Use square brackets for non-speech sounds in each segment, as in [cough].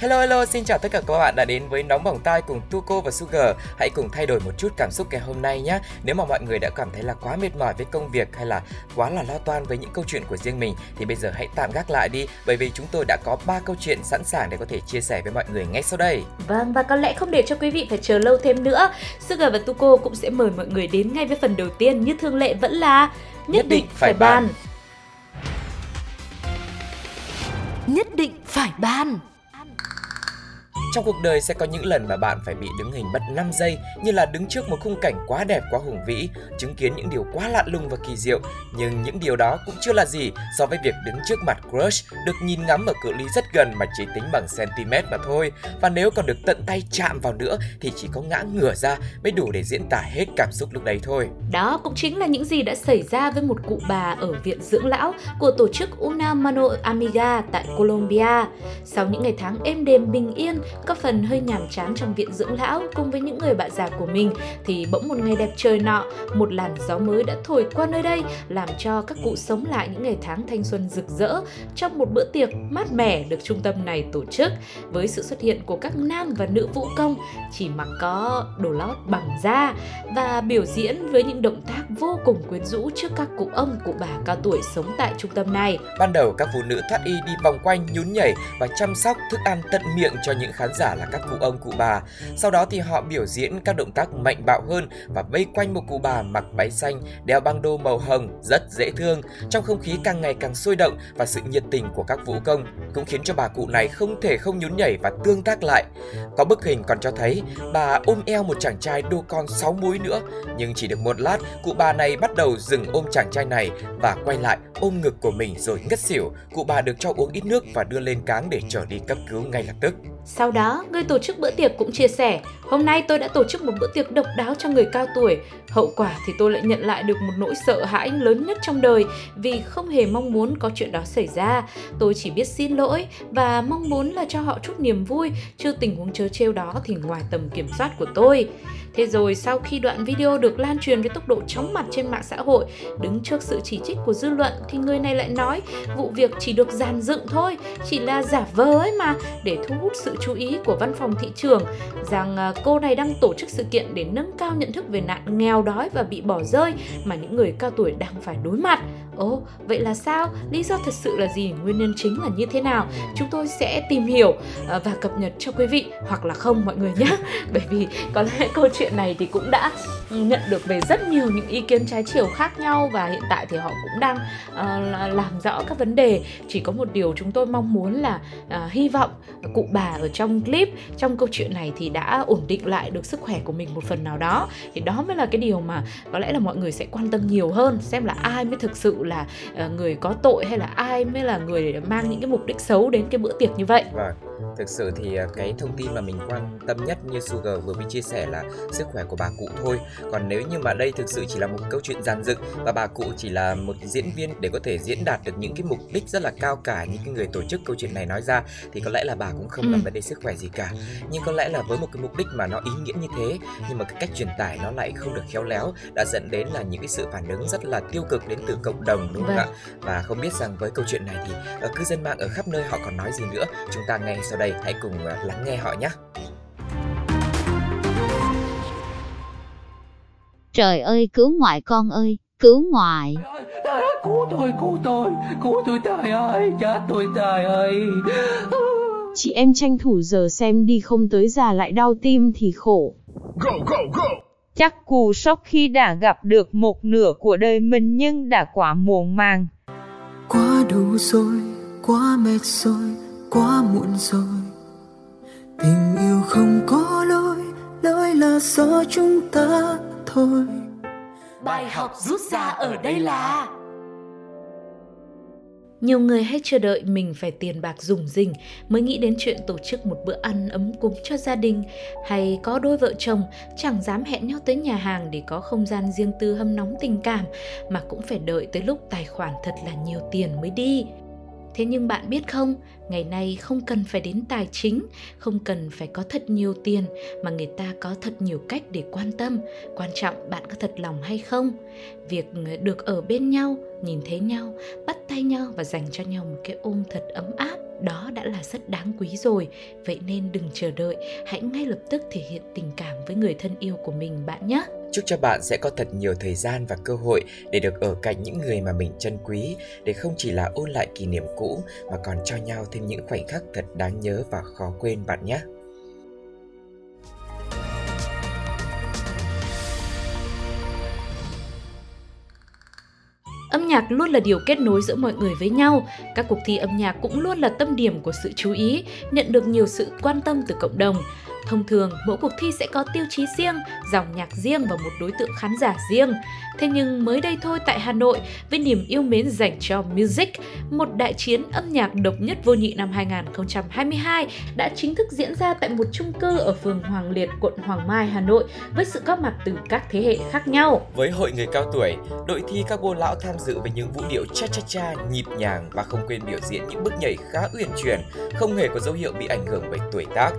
Hello hello, xin chào tất cả các bạn đã đến với Nóng Bỏng Tai cùng Tuko và Sugar. Hãy cùng thay đổi một chút cảm xúc ngày hôm nay nhé. Nếu mà mọi người đã cảm thấy là quá mệt mỏi với công việc hay là quá là lo toan với những câu chuyện của riêng mình thì bây giờ hãy tạm gác lại đi bởi vì chúng tôi đã có 3 câu chuyện sẵn sàng để có thể chia sẻ với mọi người ngay sau đây. Vâng và có lẽ không để cho quý vị phải chờ lâu thêm nữa. Sugar và Tuko cũng sẽ mời mọi người đến ngay với phần đầu tiên như thường lệ vẫn là nhất, định phải bàn. Nhất định phải bàn. Trong cuộc đời sẽ có những lần mà bạn phải bị đứng hình mất 5 giây như là đứng trước một khung cảnh quá đẹp quá hùng vĩ, chứng kiến những điều quá lạ lùng và kỳ diệu. Nhưng những điều đó cũng chưa là gì so với việc đứng trước mặt crush, được nhìn ngắm ở cự ly rất gần mà chỉ tính bằng cm mà thôi. Và nếu còn được tận tay chạm vào nữa thì chỉ có ngã ngửa ra mới đủ để diễn tả hết cảm xúc lúc đấy thôi. Đó cũng chính là những gì đã xảy ra với một cụ bà ở viện dưỡng lão của tổ chức Una Mano Amiga tại Colombia. Sau những ngày tháng êm đềm bình yên, có phần hơi nhàm chán trong viện dưỡng lão cùng với những người bạn già của mình thì bỗng một ngày đẹp trời nọ, một làn gió mới đã thổi qua nơi đây làm cho các cụ sống lại những ngày tháng thanh xuân rực rỡ trong một bữa tiệc mát mẻ được trung tâm này tổ chức với sự xuất hiện của các nam và nữ vũ công chỉ mặc có đồ lót bằng da và biểu diễn với những động tác vô cùng quyến rũ trước các cụ ông cụ bà cao tuổi sống tại trung tâm này. Ban đầu các phụ nữ thoát y đi vòng quanh nhún nhảy và chăm sóc thức ăn tận miệng cho những khán giả là các cụ ông cụ bà. Sau đó thì họ biểu diễn các động tác mạnh bạo hơn và vây quanh một cụ bà mặc váy xanh, đeo băng đô màu hồng rất dễ thương. Trong không khí càng ngày càng sôi động và sự nhiệt tình của các vũ công cũng khiến cho bà cụ này không thể không nhún nhảy và tương tác lại. Có bức hình còn cho thấy bà ôm eo một chàng trai đô con 6 múi nữa, nhưng chỉ được một lát, cụ bà này bắt đầu dừng ôm chàng trai này và quay lại ôm ngực của mình rồi ngất xỉu. Cụ bà được cho uống ít nước và đưa lên cáng để trở đi cấp cứu ngay lập tức. Sau đó, người tổ chức bữa tiệc cũng chia sẻ, hôm nay tôi đã tổ chức một bữa tiệc độc đáo cho người cao tuổi. Hậu quả thì tôi lại nhận lại được một nỗi sợ hãi lớn nhất trong đời vì không hề mong muốn có chuyện đó xảy ra. Tôi chỉ biết xin lỗi và mong muốn là cho họ chút niềm vui, chứ tình huống chớ trêu đó thì ngoài tầm kiểm soát của tôi. Thế rồi sau khi đoạn video được lan truyền với tốc độ chóng mặt trên mạng xã hội, đứng trước sự chỉ trích của dư luận thì người này lại nói vụ việc chỉ được dàn dựng thôi, chỉ là giả vờ ấy mà để thu hút sự chú ý của văn phòng thị trường rằng à, cô này đang tổ chức sự kiện để nâng cao nhận thức về nạn nghèo đói và bị bỏ rơi mà những người cao tuổi đang phải đối mặt. Ồ, vậy là sao? Lý do thật sự là gì? Nguyên nhân chính là như thế nào? Chúng tôi sẽ tìm hiểu ờ, và cập nhật cho quý vị hoặc là không mọi người nhé. [laughs] Bởi vì có lẽ câu chuyện này thì cũng đã ừ, nhận được về rất nhiều những ý kiến trái chiều khác nhau và hiện tại thì họ cũng đang uh, làm rõ các vấn đề. Chỉ có một điều chúng tôi mong muốn là uh, hy vọng cụ bà ở trong clip trong câu chuyện này thì đã ổn định lại được sức khỏe của mình một phần nào đó. Thì đó mới là cái điều mà có lẽ là mọi người sẽ quan tâm nhiều hơn xem là ai mới thực sự là ờ, người có tội hay là ai mới là người mang những cái mục đích xấu đến cái bữa tiệc như vậy. Vâng, thực sự thì cái thông tin mà mình quan tâm nhất như Sugar vừa mới chia sẻ là sức khỏe của bà cụ thôi. Còn nếu như mà đây thực sự chỉ là một câu chuyện dàn dựng và bà cụ chỉ là một diễn viên để có thể diễn đạt được những cái mục đích rất là cao cả như cái người tổ chức câu chuyện này nói ra thì có lẽ là bà cũng không ừ. gặp vấn đề sức khỏe gì cả. Nhưng có lẽ là với một cái mục đích mà nó ý nghĩa như thế nhưng mà cái cách truyền tải nó lại không được khéo léo đã dẫn đến là những cái sự phản ứng rất là tiêu cực đến từ cộng đồng đúng không vâng. ạ? Và không biết rằng với câu chuyện này thì uh, cư dân mạng ở khắp nơi họ còn nói gì nữa. Chúng ta ngay sau đây hãy cùng uh, lắng nghe họ nhé. Trời ơi cứu ngoại con ơi, cứu ngoại. Trời ơi, cứu tôi, cứu tôi, cứu tôi trời ơi, chết tôi trời ơi. Chị em tranh thủ giờ xem đi không tới già lại đau tim thì khổ. Go, go, go. Chắc cù sốc khi đã gặp được một nửa của đời mình nhưng đã quá muộn màng. Quá đủ rồi, quá mệt rồi, quá muộn rồi. Tình yêu không có lối, lối là do chúng ta thôi bài học rút ra ở đây là Nhiều người hay chờ đợi mình phải tiền bạc rủng rỉnh mới nghĩ đến chuyện tổ chức một bữa ăn ấm cúng cho gia đình hay có đôi vợ chồng chẳng dám hẹn nhau tới nhà hàng để có không gian riêng tư hâm nóng tình cảm mà cũng phải đợi tới lúc tài khoản thật là nhiều tiền mới đi. Thế nhưng bạn biết không, ngày nay không cần phải đến tài chính, không cần phải có thật nhiều tiền mà người ta có thật nhiều cách để quan tâm. Quan trọng bạn có thật lòng hay không. Việc ờ, được ở bên nhau, nhìn thấy nhau, bắt tay nhau và dành cho nhau một cái ôm thật ấm áp đó đã là rất đáng quý rồi vậy nên đừng chờ đợi hãy ngay lập tức thể hiện tình cảm với người thân yêu của mình bạn nhé Chúc cho bạn sẽ có thật nhiều thời gian và cơ hội để được ở cạnh những người mà mình trân quý, để không chỉ là ôn lại kỷ niệm cũ mà còn cho nhau thêm những khoảnh khắc thật đáng nhớ và khó quên bạn nhé. Âm nhạc luôn là điều kết nối giữa mọi người với nhau. Các cuộc thi âm nhạc cũng luôn là tâm điểm của sự chú ý, nhận được nhiều sự quan tâm từ cộng đồng. Thông thường, mỗi cuộc thi sẽ có tiêu chí riêng, dòng nhạc riêng và một đối tượng khán giả riêng. Thế nhưng mới đây thôi tại Hà Nội, với niềm yêu mến dành cho music, một đại chiến âm nhạc độc nhất vô nhị năm 2022 đã chính thức diễn ra tại một chung cư ở phường Hoàng Liệt, quận Hoàng Mai, Hà Nội với sự góp mặt từ các thế hệ khác nhau. Với hội người cao tuổi, đội thi các cô lão tham dự với những vũ điệu cha cha cha nhịp nhàng và không quên biểu diễn những bước nhảy khá uyển chuyển, không hề có dấu hiệu bị ảnh hưởng bởi tuổi tác.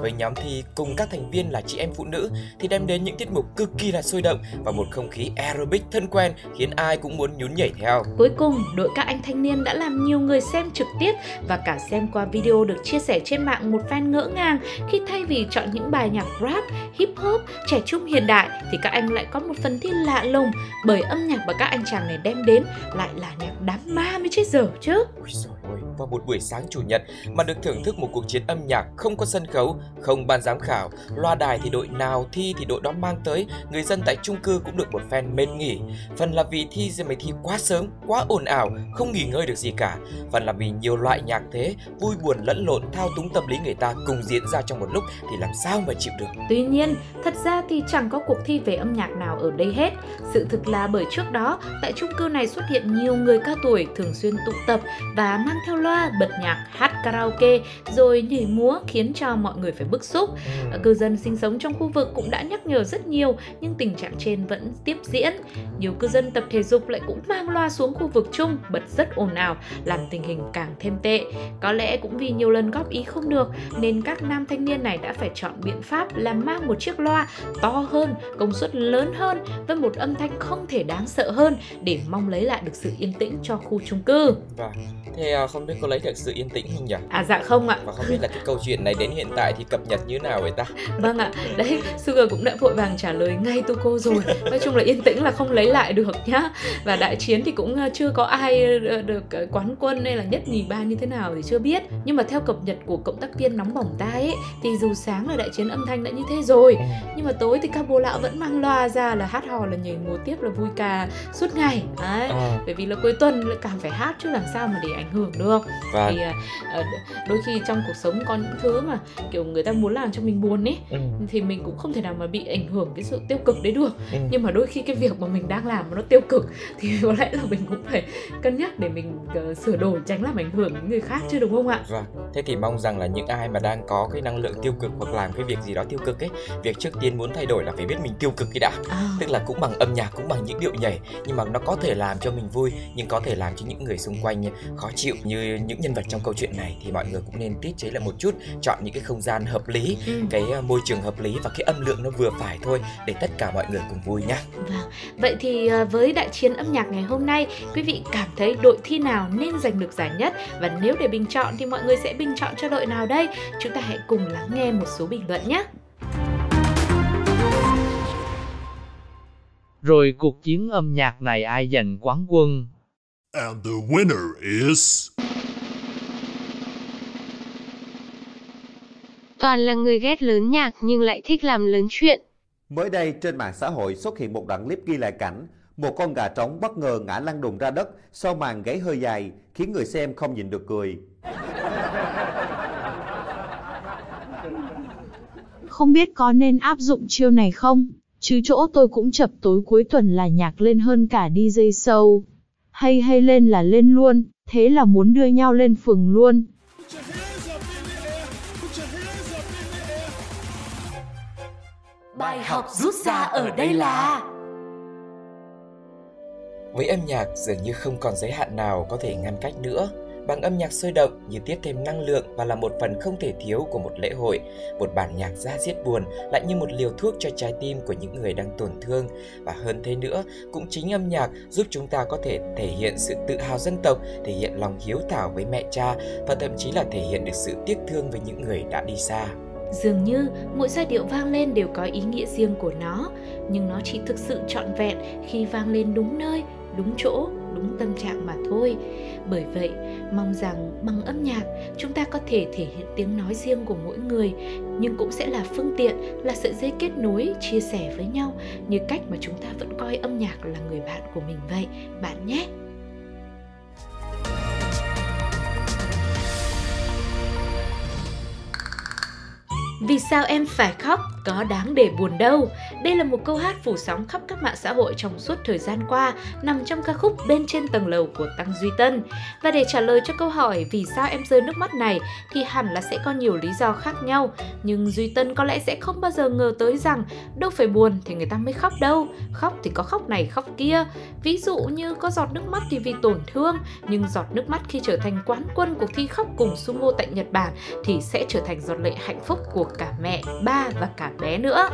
Với nhóm thi cùng các thành viên là chị em phụ nữ thì đem đến những tiết mục cực kỳ là sôi động và một không khí aerobic thân quen khiến ai cũng muốn nhún nhảy theo. Cuối cùng, đội các anh thanh niên đã làm nhiều người xem trực tiếp và cả xem qua video được chia sẻ trên mạng một fan ngỡ ngàng khi thay vì chọn những bài nhạc rap, hip hop, trẻ trung hiện đại thì các anh lại có một phần thi lạ lùng bởi âm nhạc mà các anh chàng này đem đến lại là nhạc đám ma mới chết giờ chứ. Ui dồi ôi, vào một buổi sáng chủ nhật mà được thưởng thức một cuộc chiến âm nhạc không có sân khấu, không ban giám khảo, loa đài thì đội nào thi thì đội đó mang tới, người dân tại chung cư cũng được một phen mệt nghỉ. Phần là vì thi rồi mày thi quá sớm, quá ồn ào, không nghỉ ngơi được gì cả. Phần là vì nhiều loại nhạc thế, vui buồn lẫn lộn, thao túng tâm lý người ta cùng diễn ra trong một lúc thì làm sao mà chịu được. Tuy nhiên, thật ra thì chẳng có cuộc thi về âm nhạc nào ở đây hết. Sự thực là bởi trước đó, tại chung cư này xuất hiện nhiều người cao tuổi thường xuyên tụ tập và mang theo loa, bật nhạc, hát karaoke rồi nhảy múa khiến cho mọi người phải bức xúc. Ừ. Cư dân sinh sống trong khu vực cũng đã nhắc nhở rất nhiều nhưng tình trạng trên vẫn tiếp diễn. Nhiều cư dân tập thể dục lại cũng mang loa xuống khu vực chung bật rất ồn ào làm tình hình càng thêm tệ. Có lẽ cũng vì nhiều lần góp ý không được nên các nam thanh niên này đã phải chọn biện pháp là mang một chiếc loa to hơn, công suất lớn hơn với một âm thanh không thể đáng sợ hơn để mong lấy lại được sự yên tĩnh cho khu chung cư. Và thế không biết có lấy được sự yên tĩnh không nhỉ? À dạ không ạ. Và không biết là cái câu chuyện này đến hiện tại thì cập nhật như nào vậy ta? Vâng ạ, đấy Sugar cũng đã vội vàng trả lời ngay Tuko rồi. Nói chung là yên tĩnh là không lấy lại được nhá. Và đại chiến thì cũng ờ, chưa có ai ờ, được ờ, quán quân hay là nhất nhì ba như thế nào thì chưa biết. Nhưng mà theo cập nhật của cộng tác viên nóng bỏng tai ấy Thì dù sáng là đại chiến âm thanh đã như thế rồi. Nhưng mà tối thì các bố lão vẫn mang loa ra là hát hò là nhảy múa tiếp là vui ca suốt ngày. Đấy À, bởi vì là cuối tuần lại càng phải hát chứ làm sao mà để ảnh hưởng được và thì ờ, đôi khi trong cuộc sống có những thứ mà kiểu người ta muốn làm cho mình buồn ấy ừ, thì mình cũng không thể nào mà bị ảnh hưởng cái sự tiêu cực đấy được. Ừ. nhưng mà đôi khi cái việc mà mình đang làm nó tiêu cực thì [laughs] có lẽ là mình cũng phải cân nhắc để mình ờ, sửa đổi tránh làm ảnh hưởng đến người khác chứ đúng không ạ? Vâng, thế thì mong rằng là những ai mà đang có cái năng lượng tiêu cực hoặc làm cái việc gì đó tiêu cực ấy, việc trước tiên muốn thay đổi là phải biết mình tiêu cực cái đã. à, Tức là cũng bằng âm nhạc, cũng bằng những điệu nhảy, nhưng mà nó có thể làm cho mình vui, nhưng có thể làm cho những người xung quanh khó chịu như những nhân vật trong câu chuyện này thì mọi người cũng nên tiết chế lại một chút, chọn những cái không gian hợp lý, ừ. cái ờ, môi trường hợp lý và cái âm lượng nó vừa phải thôi để tất cả mọi người cùng vui nhá. Vâng. Vậy thì ờ, với đại chiến âm nhạc ngày hôm nay, quý vị cảm thấy đội thi nào nên giành được giải nhất và nếu để bình chọn thì mọi người sẽ bình chọn cho đội nào đây? Chúng ta hãy cùng lắng nghe một số bình luận nhé. Rồi cuộc chiến âm nhạc này ai giành quán quân? And the winner is. Toàn là người ghét lớn nhạc nhưng lại thích làm lớn chuyện. Mới đây trên mạng xã hội xuất hiện một đoạn clip ghi lại cảnh một con gà trống bất ngờ ngã lăn đùng ra đất sau màn gáy hơi dài khiến người xem không nhịn được cười. Không biết có nên áp dụng chiêu này không? Chứ chỗ tôi cũng chập tối cuối tuần là nhạc lên hơn cả DJ show. Hay hay lên là lên luôn. Thế là muốn đưa nhau lên phường luôn. Bài học rút ra ở đây là Với âm nhạc dường như không còn giới hạn nào có thể ngăn cách nữa. Bằng âm nhạc sôi động như tiếp thêm năng lượng và là một phần không thể thiếu của một lễ hội. Một bản nhạc ra diết buồn lại như một liều thuốc cho trái tim của những người đang tổn thương. Và hơn thế nữa, cũng chính âm nhạc giúp chúng ta có thể thể hiện sự tự hào dân tộc, thể hiện lòng hiếu thảo với mẹ cha và thậm chí là thể hiện được sự tiếc thương với những người đã đi xa. Dường như mỗi giai điệu vang lên đều có ý nghĩa riêng của nó, nhưng nó chỉ thực sự trọn vẹn khi vang lên đúng nơi, đúng chỗ, đúng tâm trạng mà thôi. Bởi vậy, mong rằng bằng âm nhạc chúng ta có thể thể hiện tiếng nói riêng của mỗi người, nhưng cũng sẽ là phương tiện, là sợi dây kết nối, chia sẻ với nhau như cách mà chúng ta vẫn coi âm nhạc là người bạn của mình vậy, bạn nhé. Vì sao em phải khóc? Có đáng để buồn đâu. Đây là một câu hát phủ sóng khắp các mạng xã hội trong suốt thời gian qua, nằm trong ca khúc Bên trên tầng lầu của Tăng Duy Tân. Và để trả lời cho câu hỏi vì sao em rơi nước mắt này thì hẳn là sẽ có nhiều lý do khác nhau. Nhưng Duy Tân có lẽ sẽ không bao giờ ngờ tới rằng đâu phải buồn thì người ta mới khóc đâu. Khóc thì có khóc này khóc kia. Ví dụ như có giọt nước mắt thì vì tổn thương, nhưng giọt nước mắt khi trở thành quán quân cuộc thi khóc cùng sumo tại Nhật Bản thì sẽ trở thành giọt lệ hạnh phúc của cả mẹ, ba và cả bé nữa.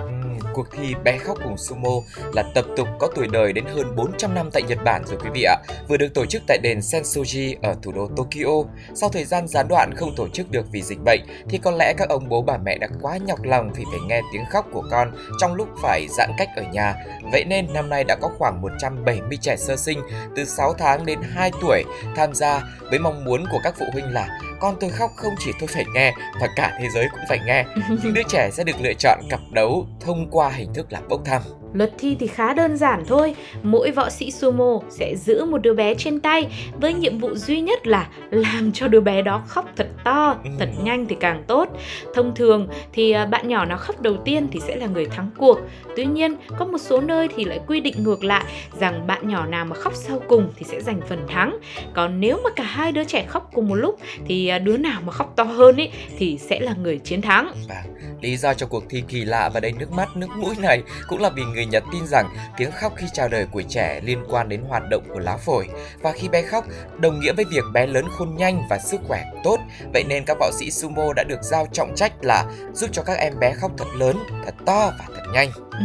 Cuộc thi bé khóc cùng sumo là tập tục có tuổi đời đến hơn 400 năm tại Nhật Bản rồi quý vị ạ. Vừa được tổ chức tại đền Sensoji ở thủ đô Tokyo. Sau thời gian gián đoạn không tổ chức được vì dịch bệnh, thì có lẽ các ông bố bà mẹ đã quá nhọc lòng vì phải nghe tiếng khóc của con trong lúc phải giãn cách ở nhà. Vậy nên năm nay đã có khoảng 170 trẻ sơ sinh từ 6 tháng đến 2 tuổi tham gia với mong muốn của các phụ huynh là con tôi khóc không chỉ tôi phải nghe mà cả thế giới cũng phải nghe. Những đứa trẻ sẽ được lựa chọn cặp đấu thông qua hình thức là bốc thăm. Luật thi thì khá đơn giản thôi, mỗi võ sĩ sumo sẽ giữ một đứa bé trên tay với nhiệm vụ duy nhất là làm cho đứa bé đó khóc thật to, Ừ. thật nhanh thì càng tốt. Thông thường thì à, bạn nhỏ nào khóc đầu tiên thì sẽ là người thắng cuộc. Tuy nhiên, có một số nơi thì lại quy định ngược lại rằng bạn nhỏ nào mà khóc sau cùng thì sẽ giành phần thắng. Còn nếu mà cả hai đứa trẻ khóc cùng một lúc thì à, đứa nào mà khóc to hơn ấy thì sẽ là người chiến thắng. Và lý do cho cuộc thi kỳ lạ và đầy nước mắt nước mũi này cũng là vì người Nhật tin rằng tiếng khóc khi chào đời của trẻ liên quan đến hoạt động của lá phổi và khi bé khóc đồng nghĩa với việc bé lớn khôn nhanh và sức khỏe tốt. Vậy nên các võ sĩ sumo đã được giao trọng trách là giúp cho các em bé khóc thật lớn, thật to và thật nhanh. Ừ.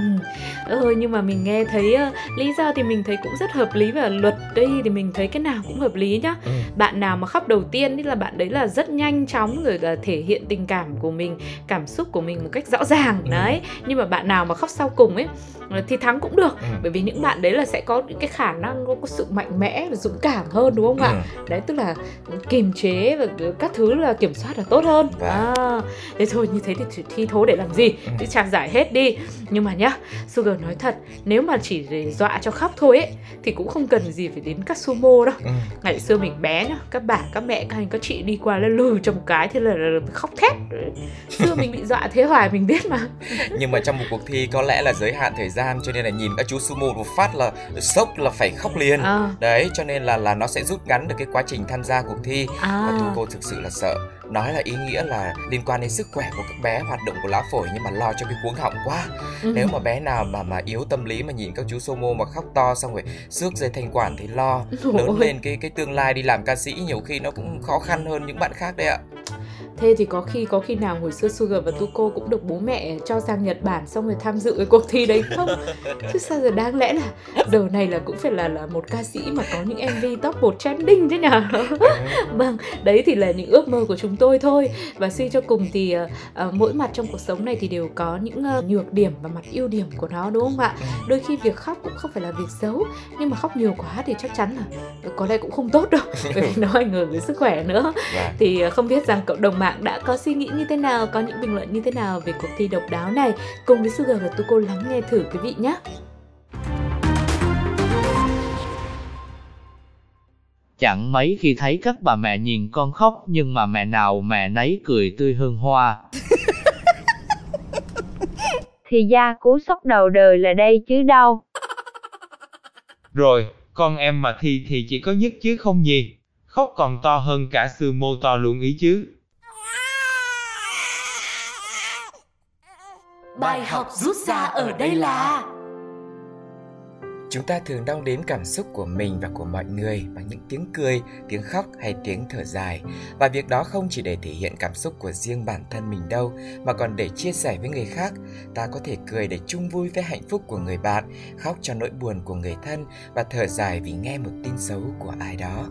ừ nhưng mà mình nghe thấy uh, lý do thì mình thấy cũng rất hợp lý và luật đây thì mình thấy cái nào cũng hợp lý nhá Ừ. bạn nào mà khóc đầu tiên thì là bạn đấy là rất nhanh chóng rồi là thể hiện tình cảm của mình cảm xúc của mình một cách rõ ràng Ừ. đấy nhưng mà bạn nào mà khóc sau cùng ấy ờ, thì thắng cũng được Ừ. bởi vì những bạn đấy là sẽ có những cái khả năng có, có sự mạnh mẽ và dũng cảm hơn đúng không ạ Ừ. đấy tức là kiềm chế và các thứ là kiểm soát là tốt hơn Vâng. à, thế thôi như thế thì thi thố để làm gì Ừ. chứ trang giải hết đi nhưng mà nhá. Sugar nói thật nếu mà chỉ để dọa cho khóc thôi ấy thì cũng không cần gì phải đến các sumo đâu. Ừ. ngày xưa mình bé nhá các bà các mẹ các anh các chị đi qua là lừ một cái thế là, là, là khóc thét. Xưa mình bị dọa thế hoài mình biết mà. Nhưng mà trong một cuộc thi có lẽ là giới hạn thời gian cho nên là nhìn các chú sumo một phát là sốc là phải khóc liền. à, Đấy, cho nên là là nó sẽ rút ngắn được cái quá trình tham gia cuộc thi. Và thu à cô thực sự là sợ nói là ý nghĩa là liên quan đến sức khỏe của các bé hoạt động của lá phổi nhưng mà lo cho cái cuống họng quá ừ. nếu mà bé nào mà mà yếu tâm lý mà nhìn các chú sumo mà khóc to xong rồi xước dây thanh quản thì lo Ôi. lớn lên cái cái tương lai đi làm ca sĩ nhiều khi nó cũng khó khăn hơn những bạn khác đấy ạ thế thì có khi có khi nào hồi xưa Sugar và Tuko cũng được bố mẹ cho sang Nhật Bản xong rồi tham dự cái cuộc thi đấy không? Chứ sao giờ đáng lẽ là giờ này là cũng phải là là một ca sĩ mà có những MV top 1 trending chứ nhở? Vâng, đấy thì là những ước mơ của chúng tôi thôi. Và suy cho cùng thì ờ, mỗi mặt trong cuộc sống này thì đều có những ờ, nhược điểm và mặt ưu điểm của nó đúng không ạ? Đôi khi việc khóc cũng không phải là việc xấu Nhưng mà khóc nhiều quá thì chắc chắn là có lẽ cũng không tốt đâu [laughs] Bởi vì nó ảnh hưởng đến sức khỏe nữa. Và Thì ờ, không biết rằng cộng đồng mạng đã có suy nghĩ như thế nào, có những bình luận như thế nào về cuộc thi độc đáo này Cùng với Sugar và Tuko lắng nghe thử quý vị nhé Chẳng mấy khi thấy các bà mẹ nhìn con khóc nhưng mà mẹ nào mẹ nấy cười tươi hương hoa. Thì ra cú sốc đầu đời là đây chứ đâu. Rồi, con em mà thi thì chỉ có nhất chứ không gì. Khóc còn to hơn cả sư mô to luôn ý chứ. Bài học rút ra ở đây là Chúng ta thường đong đếm cảm xúc của mình và của mọi người bằng những tiếng cười, tiếng khóc hay tiếng thở dài. Và việc đó không chỉ để thể hiện cảm xúc của riêng bản thân mình đâu, mà còn để chia sẻ với người khác. Ta có thể cười để chung vui với hạnh phúc của người bạn, khóc cho nỗi buồn của người thân và thở dài vì nghe một tin xấu của ai đó.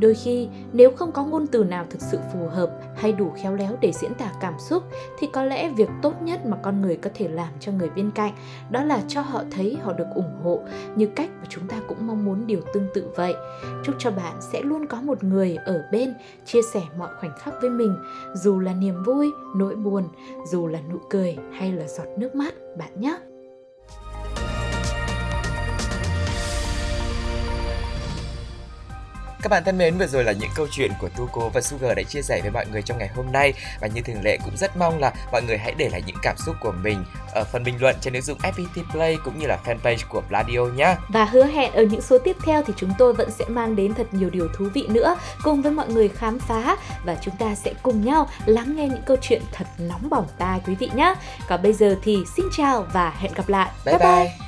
Đôi khi, nếu không có ngôn từ nào thực sự phù hợp hay đủ khéo léo để diễn tả cảm xúc thì có lẽ việc tốt nhất mà con người có thể làm cho người bên cạnh đó là cho họ thấy họ được ủng hộ như cách mà chúng ta cũng mong muốn điều tương tự vậy. Chúc cho bạn sẽ luôn có một người ở bên chia sẻ mọi khoảnh khắc với mình, dù là niềm vui, nỗi buồn, dù là nụ cười hay là giọt nước mắt bạn nhé. Các bạn thân mến, vừa rồi là những câu chuyện của Tuko và Sugar đã chia sẻ với mọi người trong ngày hôm nay và như thường lệ cũng rất mong là mọi người hãy để lại những cảm xúc của mình ở phần bình luận trên ứng dụng FPT Play cũng như là fanpage của Pladio nhé. Và hứa hẹn ở những số tiếp theo thì chúng tôi vẫn sẽ mang đến thật nhiều điều thú vị nữa cùng với mọi người khám phá và chúng ta sẽ cùng nhau lắng nghe những câu chuyện thật nóng bỏng tai quý vị nhé. Còn bây giờ thì xin chào và hẹn gặp lại. Bye bye. bye. Ôi